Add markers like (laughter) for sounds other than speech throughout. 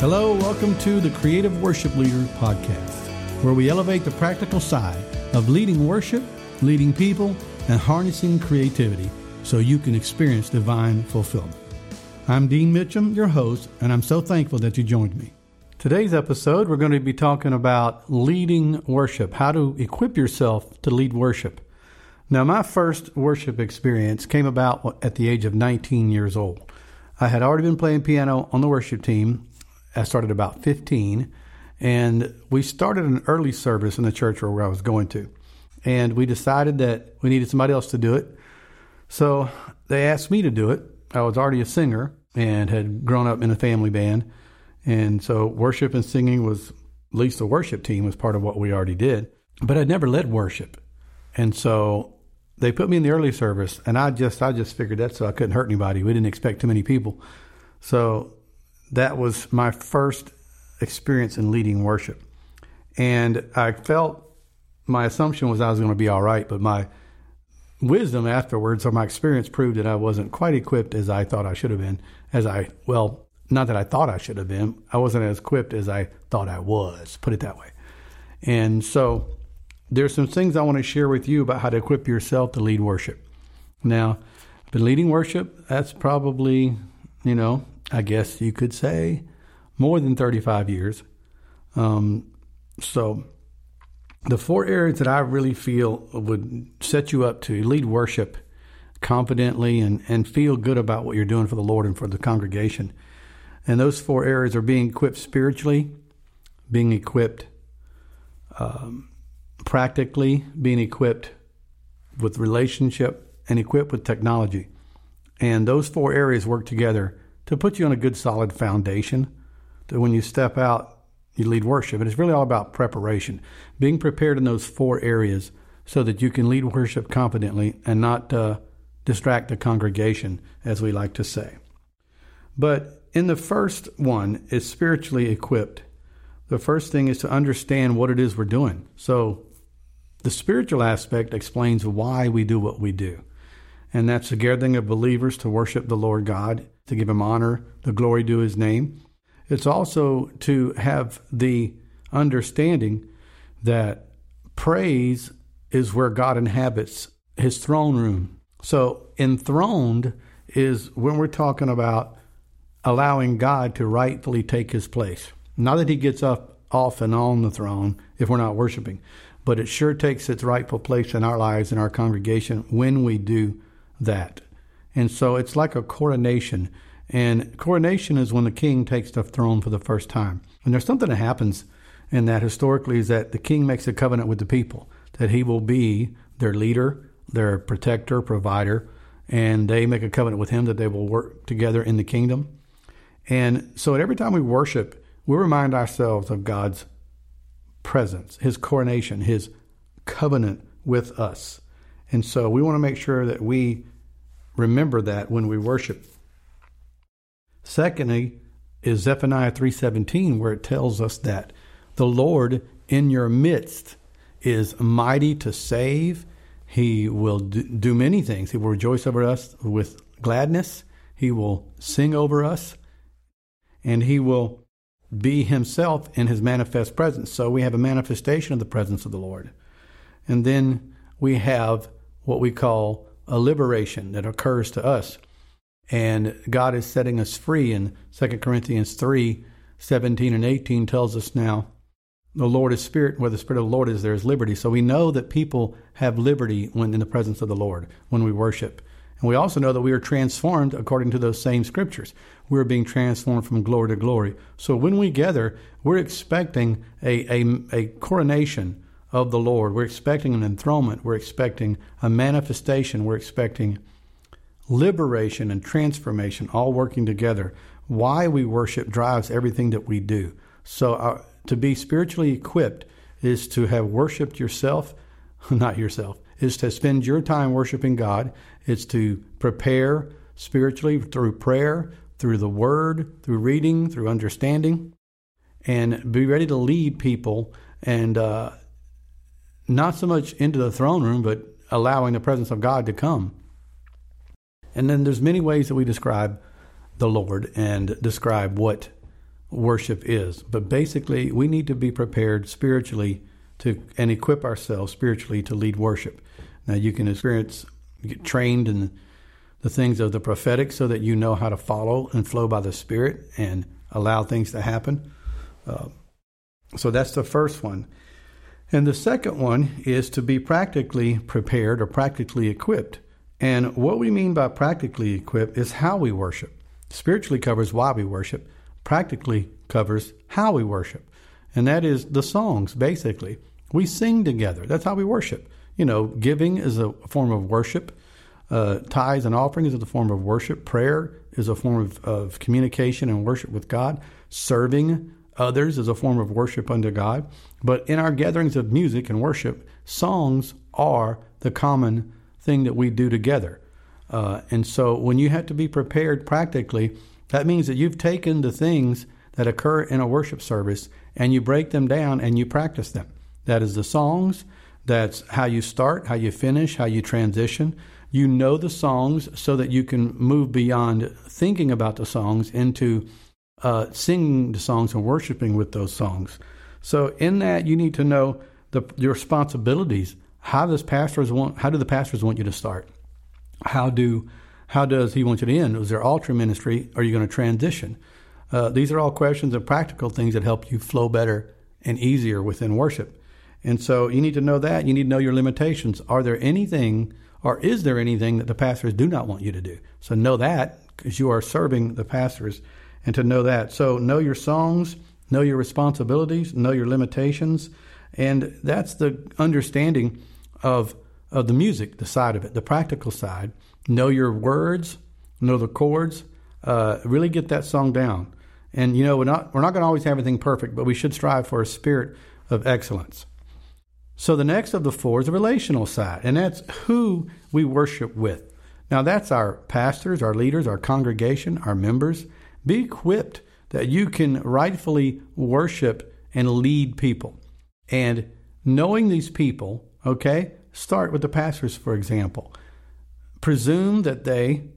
Hello, welcome to the Creative Worship Leader Podcast, where we elevate the practical side of leading worship, leading people, and harnessing creativity so you can experience divine fulfillment. I'm Dean Mitchum, your host, and I'm so thankful that you joined me. Today's episode, we're going to be talking about leading worship, how to equip yourself to lead worship. Now, my first worship experience came about at the age of 19 years old. I had already been playing piano on the worship team I started about 15, and we started an early service in the church where I was going to. And we decided that we needed somebody else to do it. So they asked me to do it. I was already a singer and had grown up in a family band. And so worship and singing was, at least the worship team was part of what we already did. But I'd never led worship. And so they put me in the early service and I just I just figured that so I couldn't hurt anybody. We didn't expect too many people. So that was my first experience in leading worship. And I felt my assumption was I was going to be all right, but my wisdom afterwards or my experience proved that I wasn't quite equipped as I thought I should have been. As I, well, not that I thought I should have been, I wasn't as equipped as I thought I was, put it that way. And so there's some things I want to share with you about how to equip yourself to lead worship. Now, I've been leading worship, that's probably, you know, I guess you could say, more than 35 years. Um, so, the four areas that I really feel would set you up to lead worship confidently and, and feel good about what you're doing for the Lord and for the congregation. And those four areas are being equipped spiritually, being equipped um, practically, being equipped with relationship, and equipped with technology. And those four areas work together to put you on a good solid foundation that when you step out, you lead worship. And it's really all about preparation, being prepared in those four areas so that you can lead worship confidently and not uh, distract the congregation, as we like to say. But in the first one is spiritually equipped. The first thing is to understand what it is we're doing. So the spiritual aspect explains why we do what we do. And that's the gathering of believers to worship the Lord God to give him honor, the glory due his name. It's also to have the understanding that praise is where God inhabits his throne room. So, enthroned is when we're talking about allowing God to rightfully take his place. Not that he gets up off and on the throne if we're not worshiping, but it sure takes its rightful place in our lives and our congregation when we do that. And so it's like a coronation. And coronation is when the king takes the throne for the first time. And there's something that happens in that historically is that the king makes a covenant with the people that he will be their leader, their protector, provider, and they make a covenant with him that they will work together in the kingdom. And so every time we worship, we remind ourselves of God's presence, his coronation, his covenant with us. And so we want to make sure that we remember that when we worship. Secondly, is Zephaniah 3:17 where it tells us that the Lord in your midst is mighty to save. He will do many things. He will rejoice over us with gladness. He will sing over us. And he will be himself in his manifest presence. So we have a manifestation of the presence of the Lord. And then we have what we call a liberation that occurs to us. And God is setting us free. And 2 Corinthians 3 17 and 18 tells us now, the Lord is spirit, where the spirit of the Lord is, there is liberty. So we know that people have liberty when in the presence of the Lord, when we worship. And we also know that we are transformed according to those same scriptures. We're being transformed from glory to glory. So when we gather, we're expecting a, a, a coronation of the Lord. We're expecting an enthronement. We're expecting a manifestation. We're expecting liberation and transformation all working together. Why we worship drives everything that we do. So, uh, to be spiritually equipped is to have worshiped yourself, (laughs) not yourself, is to spend your time worshiping God. It's to prepare spiritually through prayer, through the word, through reading, through understanding, and be ready to lead people and uh, not so much into the throne room, but allowing the presence of God to come. And then there's many ways that we describe the Lord and describe what worship is. But basically, we need to be prepared spiritually to and equip ourselves spiritually to lead worship. Now, you can experience, get trained in the things of the prophetic so that you know how to follow and flow by the Spirit and allow things to happen. Uh, so that's the first one. And the second one is to be practically prepared or practically equipped. And what we mean by practically equipped is how we worship. Spiritually covers why we worship, practically covers how we worship. And that is the songs, basically. We sing together. That's how we worship. You know, giving is a form of worship. Uh, tithes and offerings is a form of worship. Prayer is a form of, of communication and worship with God. Serving others is a form of worship unto God. But in our gatherings of music and worship, songs are the common thing that we do together. Uh, and so when you have to be prepared practically, that means that you've taken the things that occur in a worship service and you break them down and you practice them. That is the songs, that's how you start, how you finish, how you transition. You know the songs so that you can move beyond thinking about the songs into uh, singing the songs and worshiping with those songs. So in that, you need to know the your responsibilities. How does pastors want? How do the pastors want you to start? How do how does he want you to end? Is there altar ministry? Are you going to transition? Uh, these are all questions and practical things that help you flow better and easier within worship. And so you need to know that. You need to know your limitations. Are there anything, or is there anything that the pastors do not want you to do? So know that because you are serving the pastors, and to know that. So know your songs, know your responsibilities, know your limitations, and that's the understanding of of the music, the side of it, the practical side. Know your words, know the chords, uh, really get that song down. And you know, we're not we're not going to always have everything perfect, but we should strive for a spirit of excellence. So the next of the four is the relational side, and that's who we worship with. Now that's our pastors, our leaders, our congregation, our members. Be equipped that you can rightfully worship and lead people. And knowing these people, okay, start with the pastors, for example. Presume that they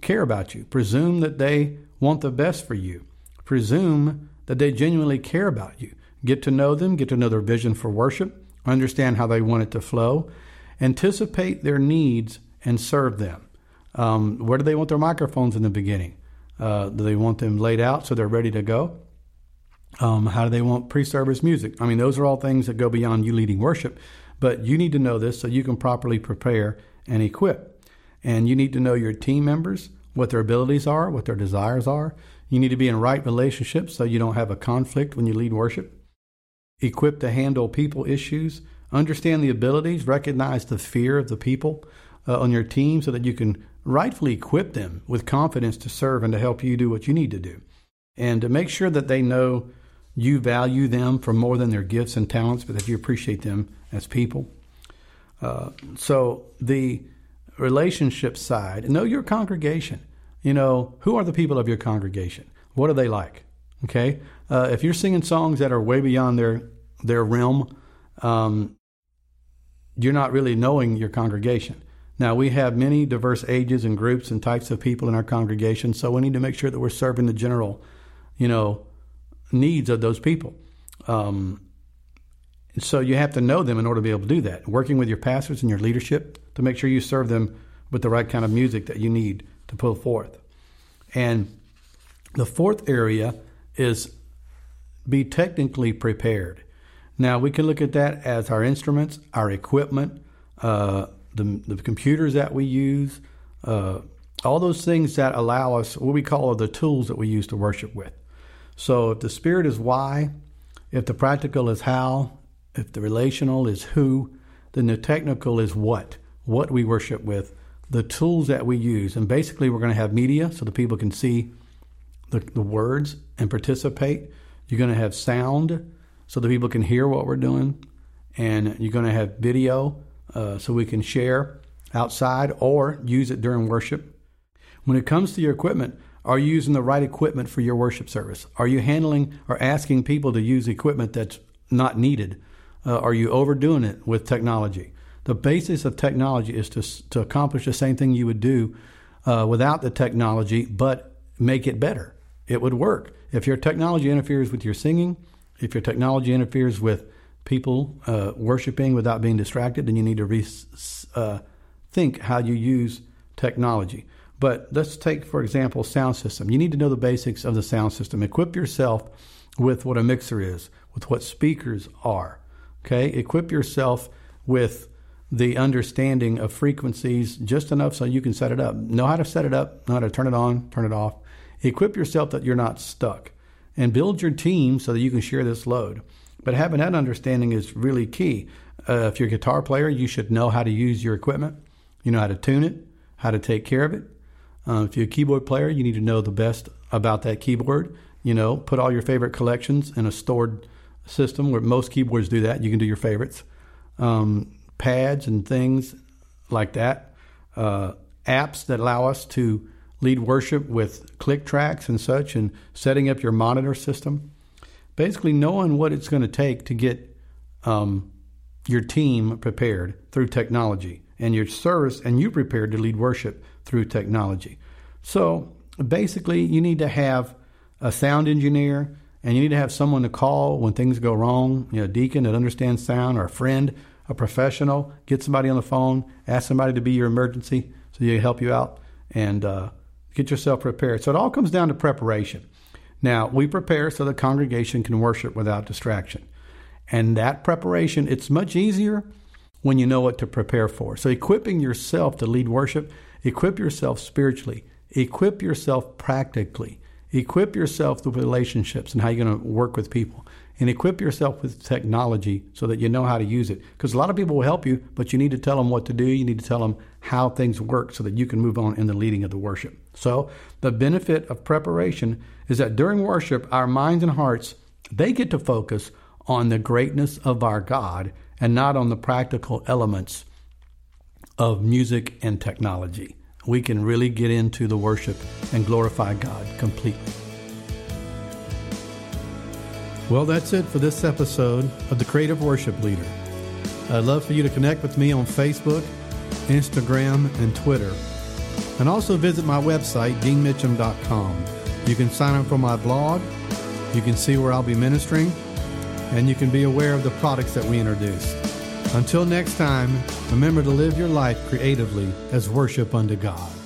care about you. Presume that they want the best for you. Presume that they genuinely care about you. Get to know them, get to know their vision for worship, understand how they want it to flow, anticipate their needs, and serve them. Um, where do they want their microphones in the beginning? Uh, do they want them laid out so they're ready to go? Um, how do they want pre service music? I mean, those are all things that go beyond you leading worship, but you need to know this so you can properly prepare and equip. And you need to know your team members, what their abilities are, what their desires are. You need to be in right relationships so you don't have a conflict when you lead worship. Equipped to handle people issues. Understand the abilities, recognize the fear of the people uh, on your team so that you can rightfully equip them with confidence to serve and to help you do what you need to do. And to make sure that they know you value them for more than their gifts and talents, but that you appreciate them as people. Uh, so the relationship side, know your congregation. You know, who are the people of your congregation? What are they like? Okay, uh, if you're singing songs that are way beyond their their realm, um, you're not really knowing your congregation. Now we have many diverse ages and groups and types of people in our congregation, so we need to make sure that we're serving the general, you know, needs of those people. Um, so you have to know them in order to be able to do that. Working with your pastors and your leadership to make sure you serve them with the right kind of music that you need to pull forth. And the fourth area is be technically prepared. Now we can look at that as our instruments, our equipment, uh, the, the computers that we use, uh, all those things that allow us what we call are the tools that we use to worship with. So if the spirit is why, if the practical is how, if the relational is who, then the technical is what, what we worship with, the tools that we use. And basically, we're going to have media so the people can see the, the words and participate. You're going to have sound so the people can hear what we're doing. And you're going to have video uh, so we can share outside or use it during worship. When it comes to your equipment, are you using the right equipment for your worship service? Are you handling or asking people to use equipment that's not needed? Uh, are you overdoing it with technology? The basis of technology is to, to accomplish the same thing you would do uh, without the technology, but make it better. it would work. If your technology interferes with your singing, if your technology interferes with people uh, worshiping without being distracted, then you need to rethink uh, how you use technology. But let's take, for example, sound system. You need to know the basics of the sound system. Equip yourself with what a mixer is, with what speakers are. Okay, equip yourself with the understanding of frequencies just enough so you can set it up. Know how to set it up, know how to turn it on, turn it off. Equip yourself that you're not stuck and build your team so that you can share this load. But having that understanding is really key. Uh, if you're a guitar player, you should know how to use your equipment. You know how to tune it, how to take care of it. Uh, if you're a keyboard player, you need to know the best about that keyboard. You know, put all your favorite collections in a stored system where most keyboards do that. You can do your favorites. Um, pads and things like that, uh, apps that allow us to lead worship with click tracks and such, and setting up your monitor system. Basically, knowing what it's going to take to get um, your team prepared through technology and your service, and you prepared to lead worship through technology. So basically, you need to have a sound engineer and you need to have someone to call when things go wrong, you know, a deacon that understands sound or a friend a professional, get somebody on the phone, ask somebody to be your emergency so they can help you out and uh, get yourself prepared. So it all comes down to preparation. Now, we prepare so the congregation can worship without distraction. And that preparation, it's much easier when you know what to prepare for. So equipping yourself to lead worship, equip yourself spiritually, equip yourself practically, equip yourself with relationships and how you're going to work with people and equip yourself with technology so that you know how to use it. Because a lot of people will help you, but you need to tell them what to do. You need to tell them how things work so that you can move on in the leading of the worship. So, the benefit of preparation is that during worship, our minds and hearts, they get to focus on the greatness of our God and not on the practical elements of music and technology. We can really get into the worship and glorify God completely. Well, that's it for this episode of The Creative Worship Leader. I'd love for you to connect with me on Facebook, Instagram, and Twitter. And also visit my website, deanmitchum.com. You can sign up for my blog, you can see where I'll be ministering, and you can be aware of the products that we introduce. Until next time, remember to live your life creatively as worship unto God.